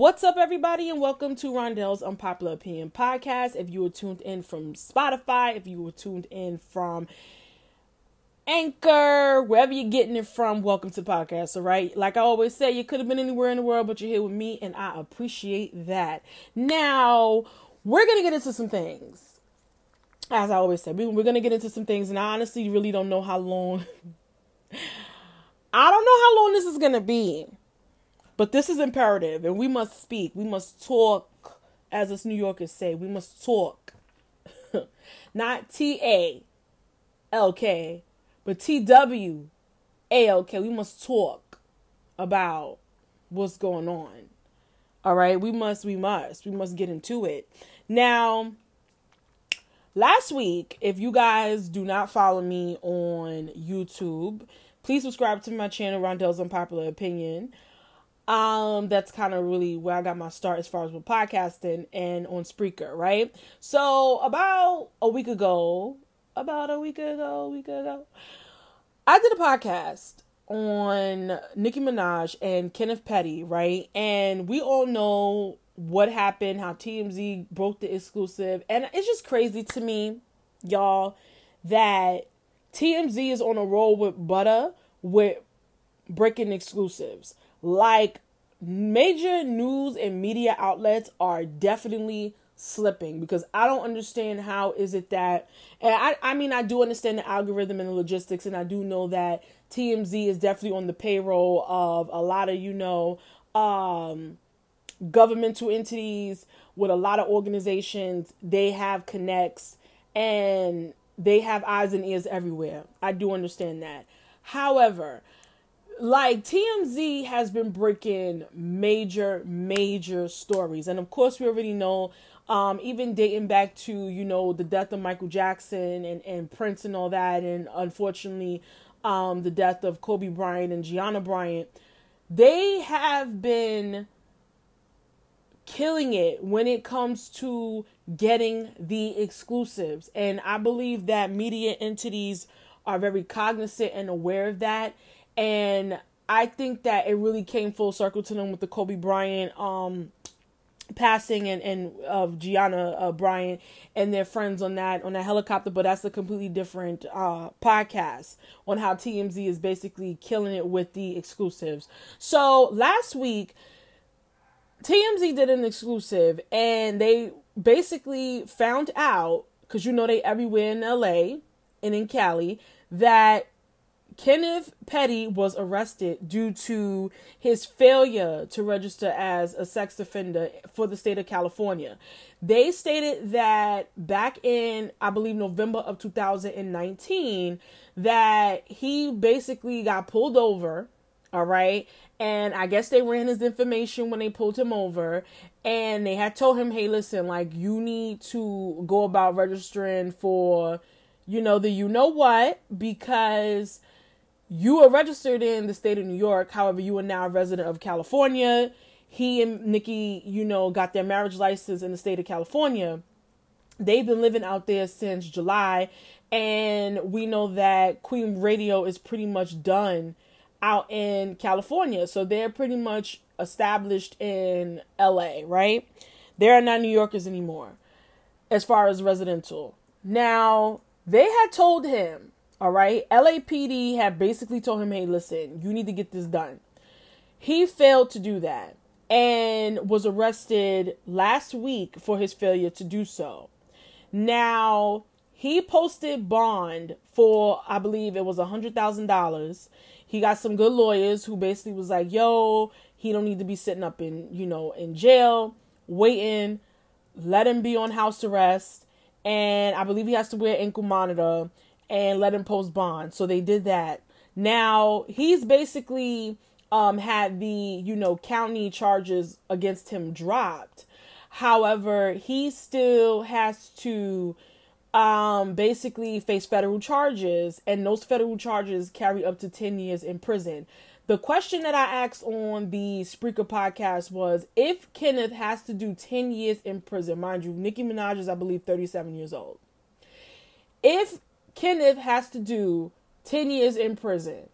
What's up, everybody, and welcome to Rondell's Unpopular Opinion podcast. If you were tuned in from Spotify, if you were tuned in from Anchor, wherever you're getting it from, welcome to the podcast. All right, like I always say, you could have been anywhere in the world, but you're here with me, and I appreciate that. Now, we're gonna get into some things. As I always say, we're gonna get into some things, and I honestly really don't know how long. I don't know how long this is gonna be. But this is imperative, and we must speak. We must talk, as us New Yorkers say. We must talk. Not T A L K, but T W A L K. We must talk about what's going on. All right, we must, we must, we must get into it. Now, last week, if you guys do not follow me on YouTube, please subscribe to my channel, Rondell's Unpopular Opinion. Um, that's kind of really where I got my start as far as with podcasting and on Spreaker, right? So about a week ago, about a week ago, a week ago, I did a podcast on Nicki Minaj and Kenneth Petty, right? And we all know what happened, how TMZ broke the exclusive, and it's just crazy to me, y'all, that TMZ is on a roll with butter with breaking exclusives like major news and media outlets are definitely slipping because I don't understand how is it that and I I mean I do understand the algorithm and the logistics and I do know that TMZ is definitely on the payroll of a lot of you know um governmental entities with a lot of organizations they have connects and they have eyes and ears everywhere. I do understand that. However, like TMZ has been breaking major, major stories. And of course, we already know, um, even dating back to, you know, the death of Michael Jackson and, and Prince and all that. And unfortunately, um, the death of Kobe Bryant and Gianna Bryant. They have been killing it when it comes to getting the exclusives. And I believe that media entities are very cognizant and aware of that and I think that it really came full circle to them with the Kobe Bryant um passing and and of Gianna uh, Bryant and their friends on that on that helicopter but that's a completely different uh podcast on how TMZ is basically killing it with the exclusives. So last week TMZ did an exclusive and they basically found out cuz you know they everywhere in LA and in Cali that Kenneth Petty was arrested due to his failure to register as a sex offender for the state of California. They stated that back in, I believe, November of 2019, that he basically got pulled over, all right, and I guess they ran his information when they pulled him over, and they had told him, hey, listen, like, you need to go about registering for, you know, the you know what, because you are registered in the state of New York. However, you are now a resident of California. He and Nicki, you know, got their marriage license in the state of California. They've been living out there since July. And we know that Queen Radio is pretty much done out in California. So they're pretty much established in LA, right? They're not New Yorkers anymore as far as residential. Now, they had told him all right. LAPD had basically told him, hey, listen, you need to get this done. He failed to do that and was arrested last week for his failure to do so. Now, he posted bond for, I believe it was a $100,000. He got some good lawyers who basically was like, yo, he don't need to be sitting up in, you know, in jail, waiting, let him be on house arrest. And I believe he has to wear ankle monitor and let him post bond. So they did that. Now he's basically um, had the you know county charges against him dropped. However, he still has to um, basically face federal charges, and those federal charges carry up to 10 years in prison. The question that I asked on the Spreaker podcast was if Kenneth has to do 10 years in prison, mind you, Nicki Minaj is, I believe, 37 years old. If Kenneth has to do 10 years in prison.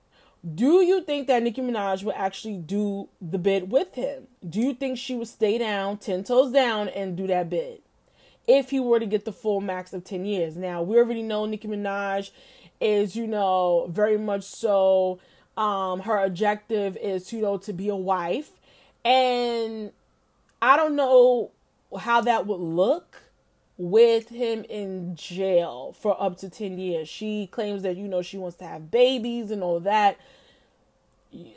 Do you think that Nicki Minaj would actually do the bid with him? Do you think she would stay down, 10 toes down, and do that bid? If he were to get the full max of 10 years. Now, we already know Nicki Minaj is, you know, very much so, um, her objective is, you know, to be a wife. And I don't know how that would look with him in jail for up to 10 years. She claims that, you know, she wants to have babies and all that.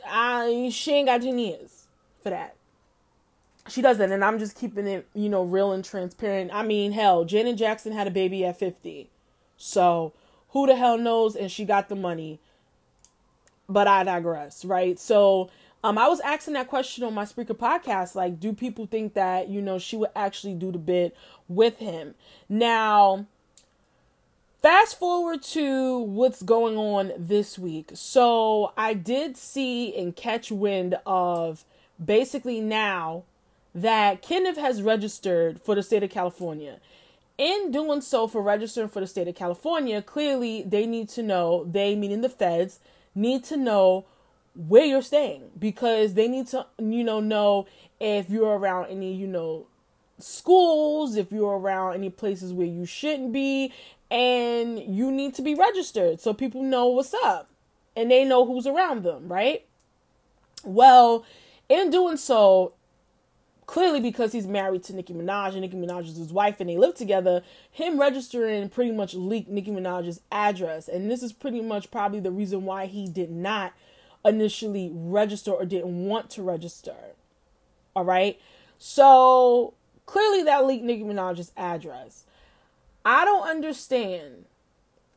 I, she ain't got 10 years for that. She doesn't, and I'm just keeping it, you know, real and transparent. I mean, hell, Janet Jackson had a baby at 50. So, who the hell knows? And she got the money. But I digress, right? So, um, I was asking that question on my Spreaker podcast. Like, do people think that, you know, she would actually do the bid with him? Now, fast forward to what's going on this week. So, I did see and catch wind of basically now that Kenneth has registered for the state of California. In doing so, for registering for the state of California, clearly they need to know, they meaning the feds, need to know where you're staying because they need to you know know if you're around any you know schools if you're around any places where you shouldn't be and you need to be registered so people know what's up and they know who's around them right well in doing so clearly because he's married to Nicki Minaj and Nicki Minaj is his wife and they live together, him registering pretty much leaked Nicki Minaj's address. And this is pretty much probably the reason why he did not initially register or didn't want to register. All right. So clearly that leaked Nicki Minaj's address. I don't understand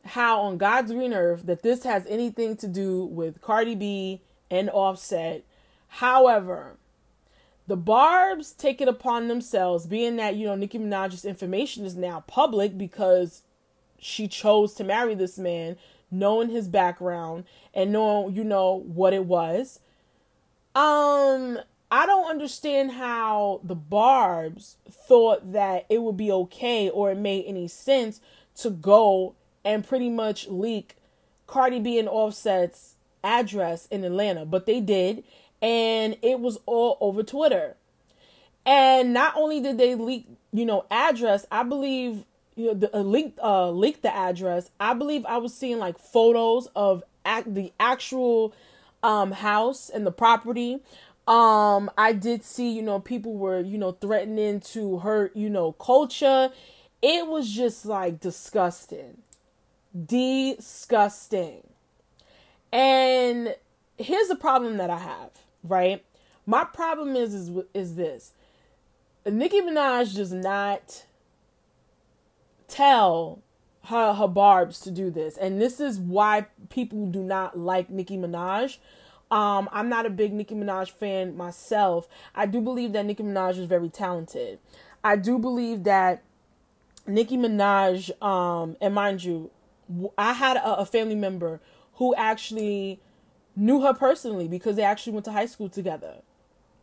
how on God's green earth that this has anything to do with Cardi B and Offset. However, the Barbs take it upon themselves, being that, you know, Nicki Minaj's information is now public because she chose to marry this man knowing his background and knowing, you know, what it was. Um, I don't understand how the Barbs thought that it would be okay or it made any sense to go and pretty much leak Cardi B and Offset's address in Atlanta, but they did, and it was all over Twitter. And not only did they leak, you know, address, I believe you know, the, uh, leaked uh, leaked the address. I believe I was seeing like photos of act, the actual um, house and the property. Um, I did see, you know, people were, you know, threatening to hurt, you know, Kulture. It was just like disgusting. Disgusting. And here's the problem that I have, right? My problem is is is this. Nicki Minaj does not tell her her barbs to do this. And this is why people do not like Nicki Minaj. Um I'm not a big Nicki Minaj fan myself. I do believe that Nicki Minaj is very talented. I do believe that Nicki Minaj um and mind you I had a, a family member who actually knew her personally because they actually went to high school together.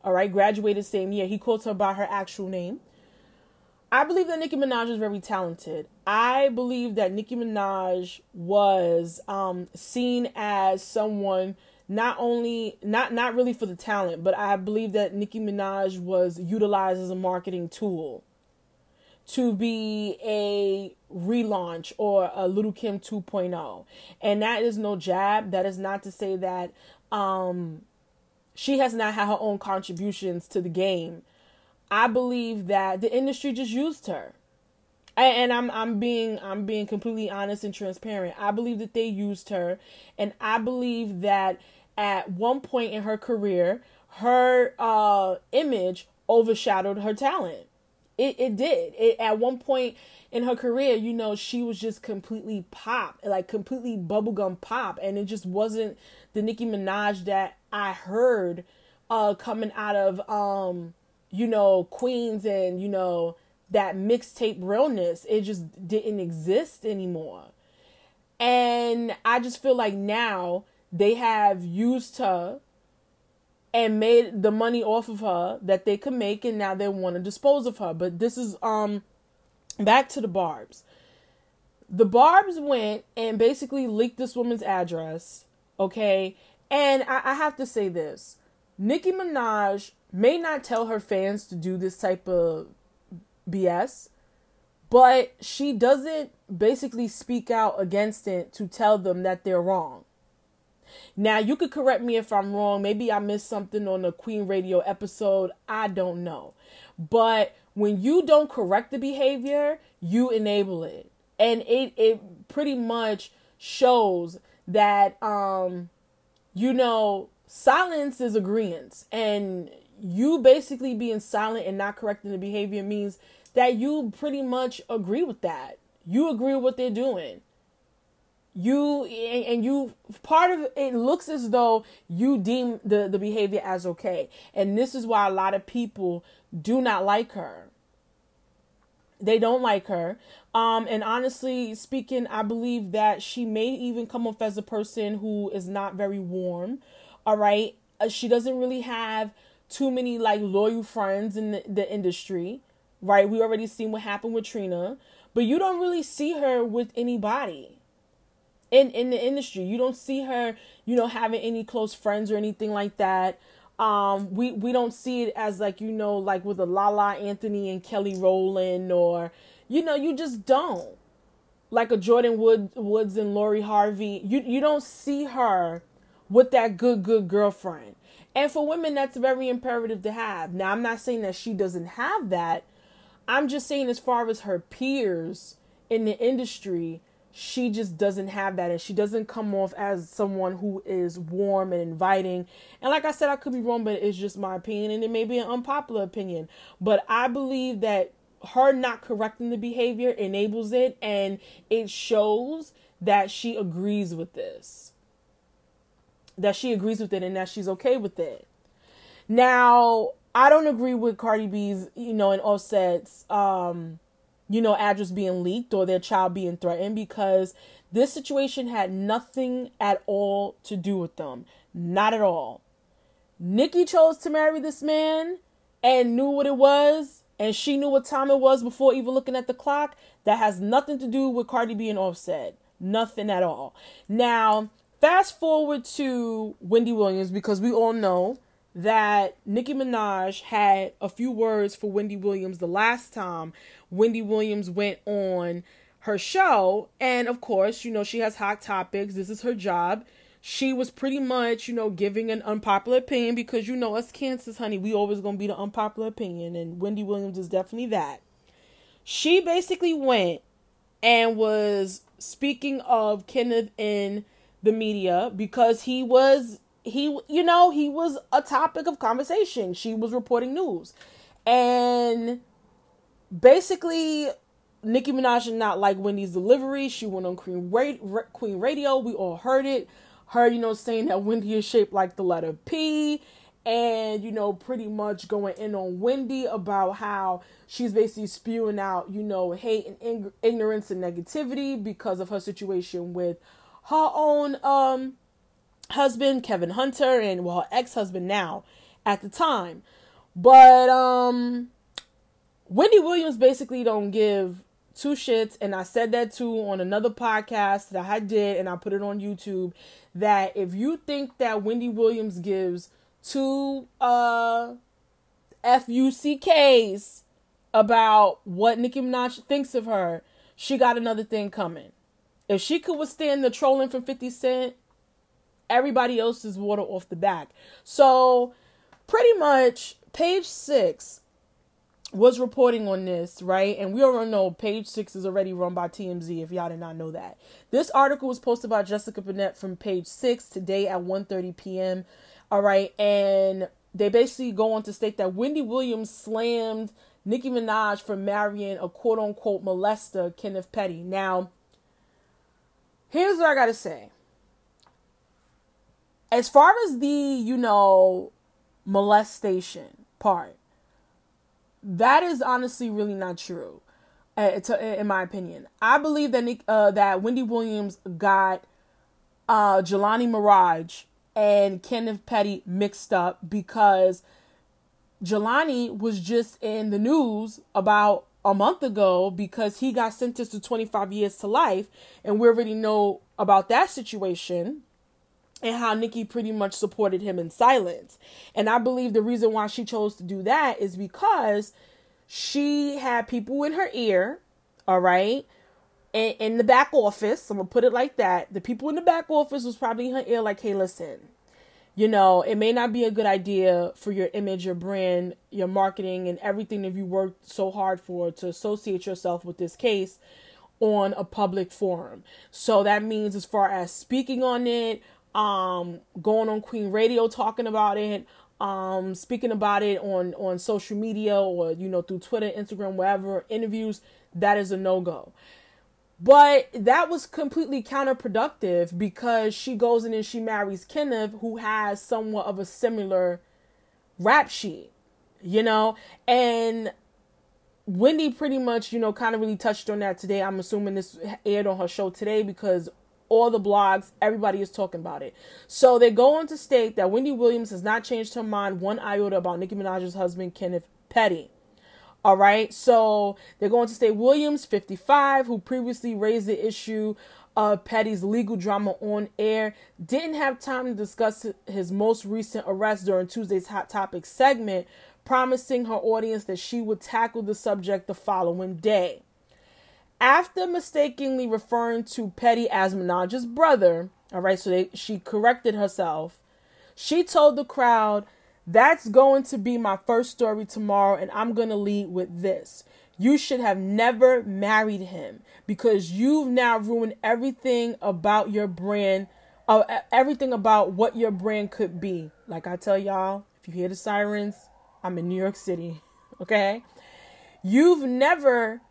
All right graduated same year. He calls her by her actual name I believe that Nicki Minaj is very talented. I believe that Nicki Minaj was um, seen as someone not only not not really for the talent, but I believe that Nicki Minaj was utilized as a marketing tool to be a relaunch or a Little Kim 2.0. And that is no jab. That is not to say that um, she has not had her own contributions to the game I believe that the industry just used her. And I'm I'm being I'm being completely honest and transparent. I believe that they used her and I believe that at one point in her career, her uh image overshadowed her talent. It it did. It at one point in her career, you know, she was just completely pop, like completely bubblegum pop and it just wasn't the Nicki Minaj that I heard uh coming out of um you know, Queens and, you know, that mixtape realness. It just didn't exist anymore. And I just feel like now they have used her and made the money off of her that they could make and now they want to dispose of her. But this is um back to the Barbs. The Barbs went and basically leaked this woman's address, okay? And I, I have to say this Nicki Minaj may not tell her fans to do this type of BS, but she doesn't basically speak out against it to tell them that they're wrong. Now, you could correct me if I'm wrong. Maybe I missed something on the Queen Radio episode. I don't know. But when you don't correct the behavior, you enable it. And it it pretty much shows that um you know, silence is agreement. And you basically being silent and not correcting the behavior means that you pretty much agree with that. You agree with what they're doing. You and you part of it looks as though you deem the the behavior as okay. And this is why a lot of people do not like her. They don't like her. Um, and honestly speaking, I believe that she may even come off as a person who is not very warm. All right. Uh, she doesn't really have too many like loyal friends in the, the industry. Right. We already seen what happened with Trina, but you don't really see her with anybody in, in the industry. You don't see her, you know, having any close friends or anything like that. Um, we we don't see it as like you know like with a Lala Anthony and Kelly Rowland or you know you just don't like a Jordyn Wood Woods and Lori Harvey. You you don't see her with that good good girlfriend. And for women, that's very imperative to have. Now, I'm not saying that she doesn't have that. I'm just saying, as far as her peers in the industry, she just doesn't have that and she doesn't come off as someone who is warm and inviting and like i said i could be wrong but it's just my opinion and it may be an unpopular opinion but i believe that her not correcting the behavior enables it and it shows that she agrees with this that she agrees with it and that she's okay with it now i don't agree with cardi b's you know and offset's um you know, address being leaked or their child being threatened because this situation had nothing at all to do with them. Not at all. Nicki chose to marry this man and knew what it was, and she knew what time it was before even looking at the clock. That has nothing to do with Cardi B and Offset. Nothing at all. Now, fast forward to Wendy Williams because we all know that Nicki Minaj had a few words for Wendy Williams the last time Wendy Williams went on her show. And of course, you know, she has hot topics. This is her job. She was pretty much, you know, giving an unpopular opinion because, you know, us cancers, honey, we always to be the unpopular opinion. And Wendy Williams is definitely that. She basically went and was speaking of Kenneth in the media because he was he you know he was a topic of conversation she was reporting news and basically Nicki Minaj did not like Wendy's delivery. She went on Queen, Ra- Queen Radio. We all heard it. Her, you know, saying that Wendy is shaped like the letter P. And, you know, pretty much going in on Wendy about how she's basically spewing out, you know, hate and ing- ignorance and negativity because of her situation with her own um husband, Kevin Hunter, and well, her ex husband now at the time. But, um, Wendy Williams basically don't give two shits, and I said that too on another podcast that I did, and I put it on YouTube. That if you think that Wendy Williams gives two uh FUCKs about what Nicki Minaj thinks of her, she got another thing coming. If she could withstand the trolling from 50 Cent, everybody else is water off the back. So, pretty much, page six was reporting on this, right? And we already know page six is already run by TMZ if y'all did not know that. This article was posted by Jessica Burnett from page six today at 1:30 p.m. All right, and they basically go on to state that Wendy Williams slammed Nicki Minaj for marrying a quote unquote molester, Kenneth Petty. Now, here's what I gotta say. As far as the, you know, molestation part, that is honestly really not true, uh, in my opinion. I believe that Nick, uh, that Wendy Williams got uh, Jelani Maraj and Kenneth Petty mixed up because Jelani was just in the news about a month ago because he got sentenced to 25 years to life, and we already know about that situation. and how Nicki pretty much supported him in silence. And I believe the reason why she chose to do that is because she had people in her ear, all right, in, in the back office. I'm gonna put it like that. The people in the back office was probably in her ear, like, hey, listen, you know, it may not be a good idea for your image, your brand, your marketing, and everything that you worked so hard for to associate yourself with this case on a public forum. So that means as far as speaking on it, um, going on Queen Radio talking about it, um, speaking about it on on social media or you know through Twitter, Instagram, wherever interviews, that is a no go. But that was completely counterproductive because she goes in and she marries Kenneth, who has somewhat of a similar rap sheet, you know, and Wendy pretty much, you know, kind of really touched on that today. I'm assuming this aired on her show today because all the blogs, everybody is talking about it. So they go on to state that Wendy Williams has not changed her mind one iota about Nicki Minaj's husband, Kenneth Petty. All right, so they're going to state Williams, 55, who previously raised the issue of Petty's legal drama on air, didn't have time to discuss his most recent arrest during Tuesday's Hot Topic segment, promising her audience that she would tackle the subject the following day. After mistakenly referring to Petty as Minaj's brother, all right, so they, she corrected herself. She told the crowd, That's going to be my first story tomorrow, and I'm going to lead with this. You should have never married him because you've now ruined everything about your brand, uh, everything about what your brand could be. Like I tell y'all, if you hear the sirens, I'm in New York City, okay? You've never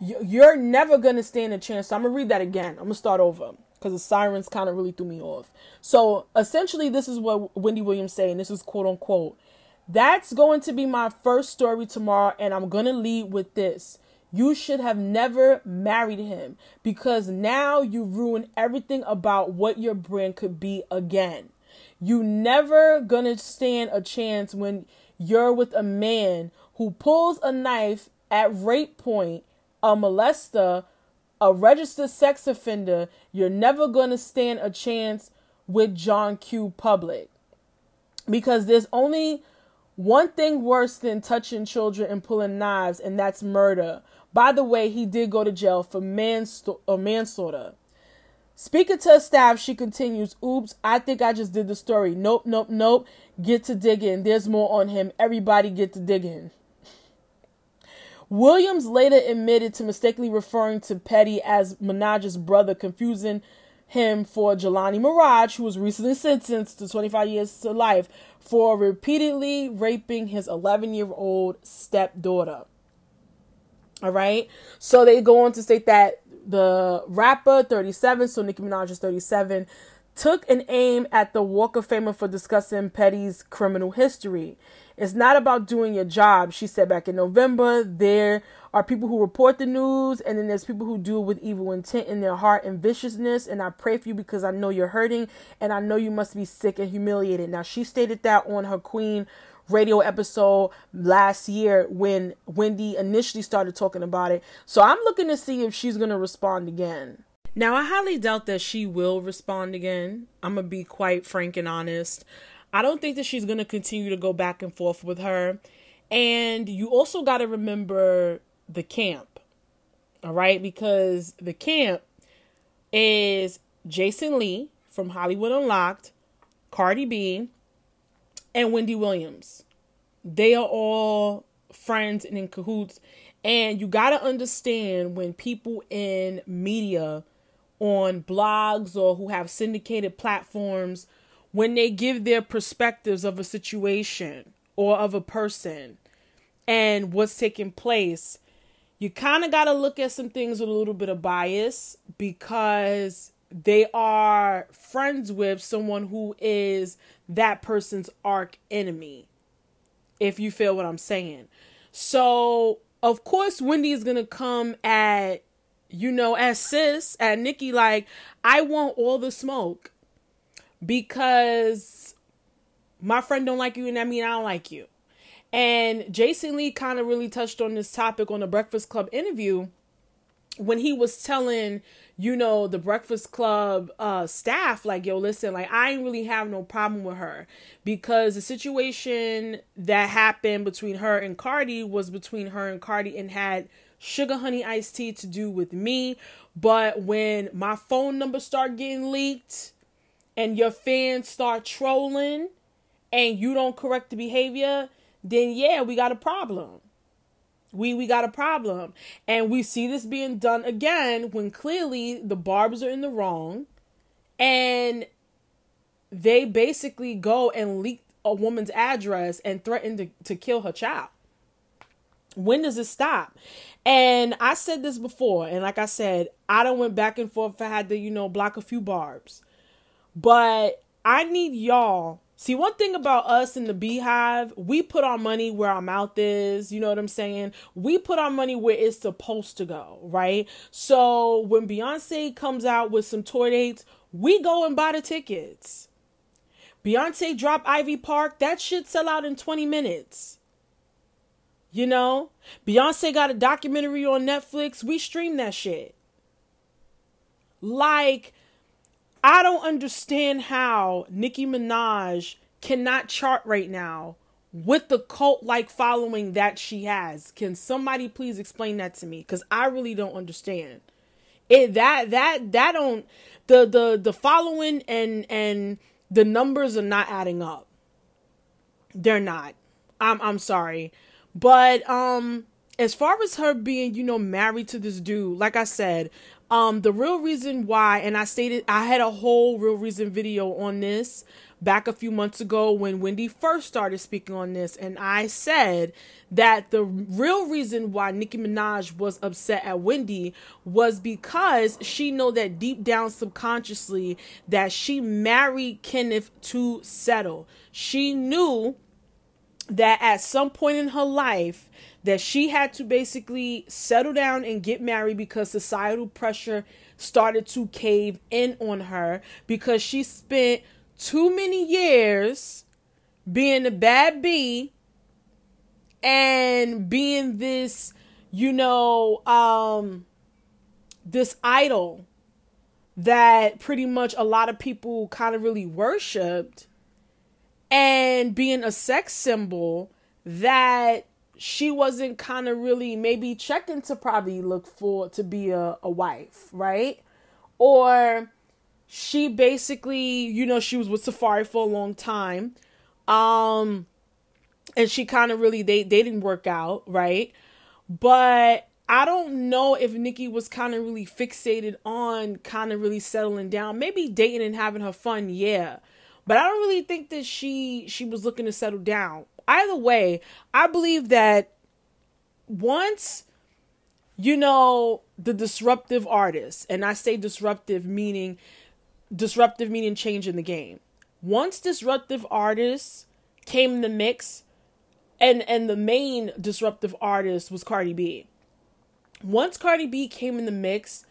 you're never gonna stand a chance. So I'm gonna read that again. I'm gonna start over because the sirens kind of really threw me off. So essentially, this is what Wendy Williams saying. This is quote unquote. That's going to be my first story tomorrow, and I'm gonna lead with this. You should have never married him because now you ruined everything about what your brand could be again. You never gonna stand a chance when you're with a man who pulls a knife at rape point a molester, a registered sex offender, you're never going to stand a chance with John Q. Public. Because there's only one thing worse than touching children and pulling knives, and that's murder. By the way, he did go to jail for or uh, manslaughter. Speaking to her staff, she continues, Oops, I think I just did the story. Nope, nope, nope. Get to digging. There's more on him. Everybody get to digging. Williams later admitted to mistakenly referring to Petty as Minaj's brother, confusing him for Jelani Maraj, who was recently sentenced to 25 years to life for repeatedly raping his 11 year old stepdaughter. All right. So they go on to state that the rapper, 37, so Nicki Minaj is 37, took an aim at the Walk of Famer for discussing Petty's criminal history. It's not about doing your job, she said back in November. There are people who report the news, and then there's people who do it with evil intent in their heart and viciousness. And I pray for you because I know you're hurting, and I know you must be sick and humiliated. Now, she stated that on her Queen radio episode last year when Wendy initially started talking about it. So I'm looking to see if she's going to respond again. Now, I highly doubt that she will respond again. I'm going to be quite frank and honest. I don't think that she's going to continue to go back and forth with her. And you also got to remember the camp. All right? Because the camp is Jason Lee from Hollywood Unlocked, Cardi B, and Wendy Williams. They are all friends and in cahoots. And you got to understand when people in media on blogs or who have syndicated platforms when they give their perspectives of a situation or of a person and what's taking place, you kind of got to look at some things with a little bit of bias because they are friends with someone who is that person's arch enemy. If you feel what I'm saying. So, of course, Wendy is going to come at, you know, as sis, at Nicki, like, I want all the smoke because my friend don't like you and that mean I don't like you. And Jason Lee kind of really touched on this topic on the Breakfast Club interview when he was telling you know the breakfast club uh staff like yo listen like i ain't really have no problem with her because the situation that happened between her and cardi was between her and cardi and had sugar honey iced tea to do with me. But when my phone number start getting leaked and your fans start trolling and you don't correct the behavior then yeah we got a problem. We we got a problem. And we see this being done again when clearly the barbers are in the wrong and they basically go and leak a woman's address and threaten to, to kill her child. When does it stop and i said this before and like i said i don't went back and forth i had to you know block a few barbs but i need y'all See, one thing about us in the beehive, we put our money where our mouth is. You know what I'm saying? We put our money where it's supposed to go, right? So when Beyonce comes out with some tour dates, we go and buy the tickets. Beyonce drop Ivy Park, that shit sell out in 20 minutes. You know? Beyonce got a documentary on Netflix, we stream that shit. Like, I don't understand how Nicki Minaj cannot chart right now with the cult like following that she has. Can somebody please explain that to me? Because I really don't understand. It that that that don't the the the following and and the numbers are not adding up. They're not. I'm I'm sorry. But um as far as her being, you know, married to this dude, like I said, um, the real reason why, and I stated I had a whole real reason video on this back a few months ago when Wendy first started speaking on this, and I said that the real reason why Nicki Minaj was upset at Wendy was because she know that deep down subconsciously that she married Kenneth to settle. She knew that at some point in her life that she had to basically settle down and get married because societal pressure started to cave in on her because she spent too many years being a bad bee and being this you know um this idol that pretty much a lot of people kind of really worshiped and being a sex symbol that she wasn't kind of really maybe checking to probably look for to be a, a wife, right? Or she basically, you know, she was with Safaree for a long time. Um and she kind of really they they didn't work out, right? But I don't know if Nicki was kind of really fixated on kind of really settling down. Maybe dating and having her fun, yeah. But I don't really think that she she was looking to settle down either way, I believe that once you know the disruptive artist, and I say disruptive meaning disruptive meaning change in the game. Once disruptive artists came in the mix, and and the main disruptive artist was Cardi B. Once Cardi B came in the mix,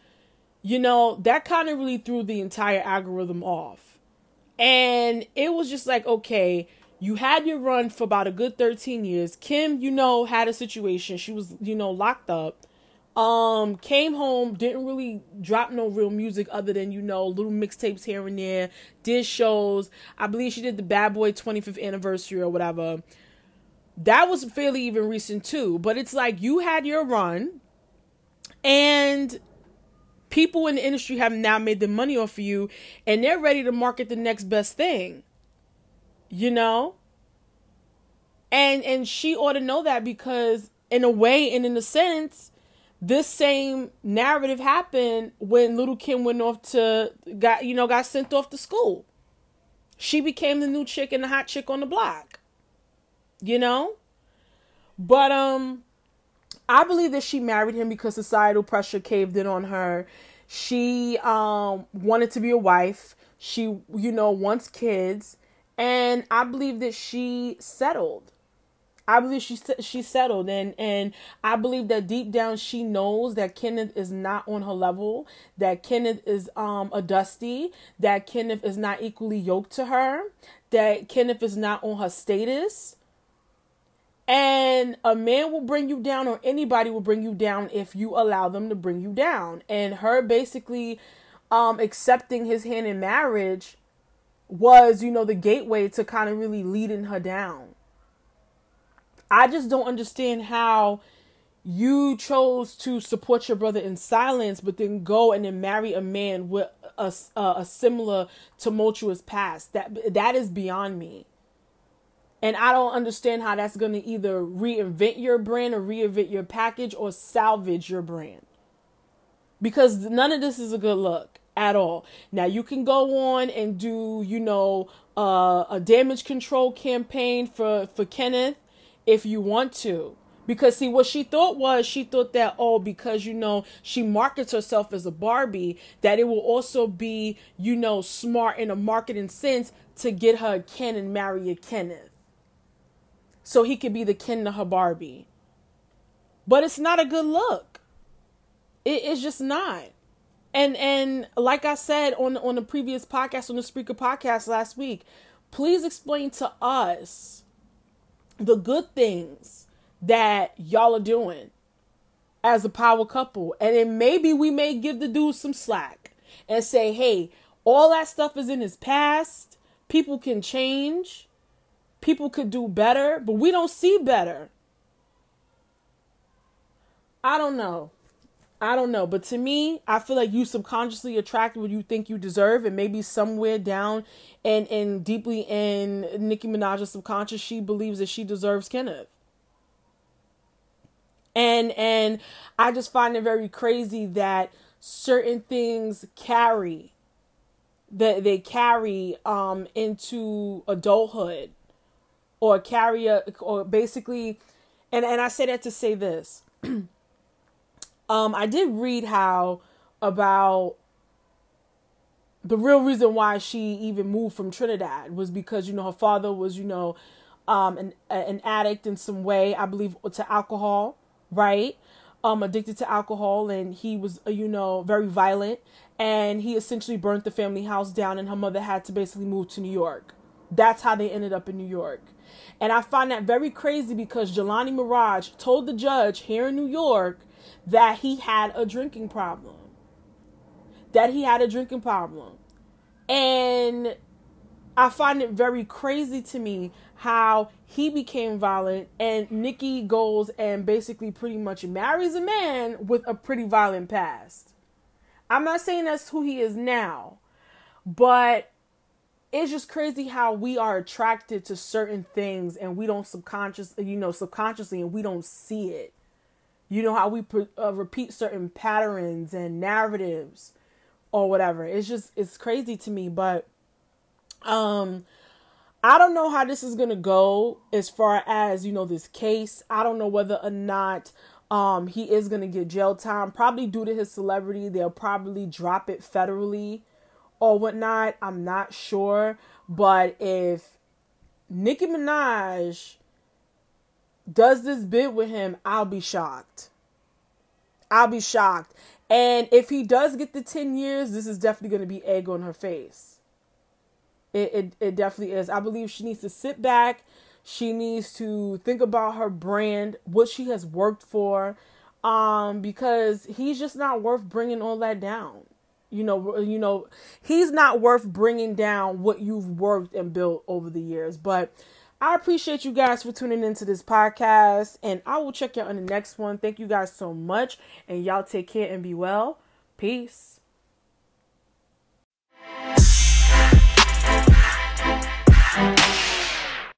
you know, that kind of really threw the entire algorithm off. And it was just like, okay, you had your run for about a good 13 years. Kim, you know, had a situation. She was, you know, locked up. Um, came home, didn't really drop no real music other than, you know, little mixtapes here and there, did shows. I believe she did the Bad Boy 25th anniversary or whatever. That was fairly even recent too. But it's like you had your run and people in the industry have now made the money off of you and they're ready to market the next best thing you know? And and she ought to know that because in a way and in a sense this same narrative happened when little kim went off to got you know got sent off to school. She became the new chick and the hot chick on the block you know? But um i believe that she married him because societal pressure caved in on her she um wanted to be a wife she you know wants kids and I believe that she settled. I believe she she settled, and and I believe that deep down she knows that Kenneth is not on her level. That Kenneth is um a dusty. That Kenneth is not equally yoked to her. That Kenneth is not on her status. And a man will bring you down, or anybody will bring you down if you allow them to bring you down. And her basically um, accepting his hand in marriage was, you know, the gateway to kind of really leading her down. I just don't understand how you chose to support your brother in silence, but then go and then marry a man with a, a, a similar tumultuous past. That that is beyond me. And I don't understand how that's going to either reinvent your brand or reinvent your package or salvage your brand. Because none of this is a good look at all. Now, you can go on and do, you know, uh, a damage control campaign for, for Kenneth if you want to. Because see what she thought was she thought that oh because you know she markets herself as a Barbie that it will also be you know smart in a marketing sense to get her Ken and marry a Kenneth so he could be the kin to her Barbie. But it's not a good look. It is just not. And and like I said on on the previous podcast on the Spreaker podcast last week, please explain to us the good things that y'all are doing as a power couple. And then maybe we may give the dude some slack and say, hey, all that stuff is in his past. People can change people could do better, but we don't see better. I don't know. I don't know. But to me, I feel like you subconsciously attract what you think you deserve, and maybe somewhere down and and deeply in Nicki Minaj's subconscious, she believes that she deserves Kenneth. And and I just find it very crazy that certain things carry that they carry um into adulthood or carry a or basically and and I say that to say this. um I did read how about the real reason why she even moved from Trinidad was because you know her father was you know um an an addict in some way I believe to alcohol right um addicted to alcohol and he was uh, you know very violent and he essentially burnt the family house down and her mother had to basically move to New York that's how they ended up in New York and I find that very crazy because Jelani Maraj told the judge here in New York that he had a drinking problem. That he had a drinking problem. And I find it very crazy to me how he became violent and Nicki goes and basically pretty much marries a man with a pretty violent past. I'm not saying that's who he is now, but it's just crazy how we are attracted to certain things and we don't subconscious you know subconsciously and we don't see it. You know how we uh, repeat certain patterns and narratives or whatever. It's just it's crazy to me but um i don't know how this is going to go as far as you know this case. I don't know whether or not um he is going to get jail time. Probably due to his celebrity they'll probably drop it federally or whatnot. I'm not sure. But if Nicki Minaj does this bit with him, I'll be shocked. I'll be shocked. And if he does get the 10 years, this is definitely going to be egg on her face. It, it, it definitely is. I believe she needs to sit back. She needs to think about her brand, what she has worked for, um, because he's just not worth bringing all that down. You know, you know, he's not worth bringing down what you've worked and built over the years. But I appreciate you guys for tuning into this podcast, and I will check you on the next one. Thank you guys so much, and y'all take care and be well. Peace.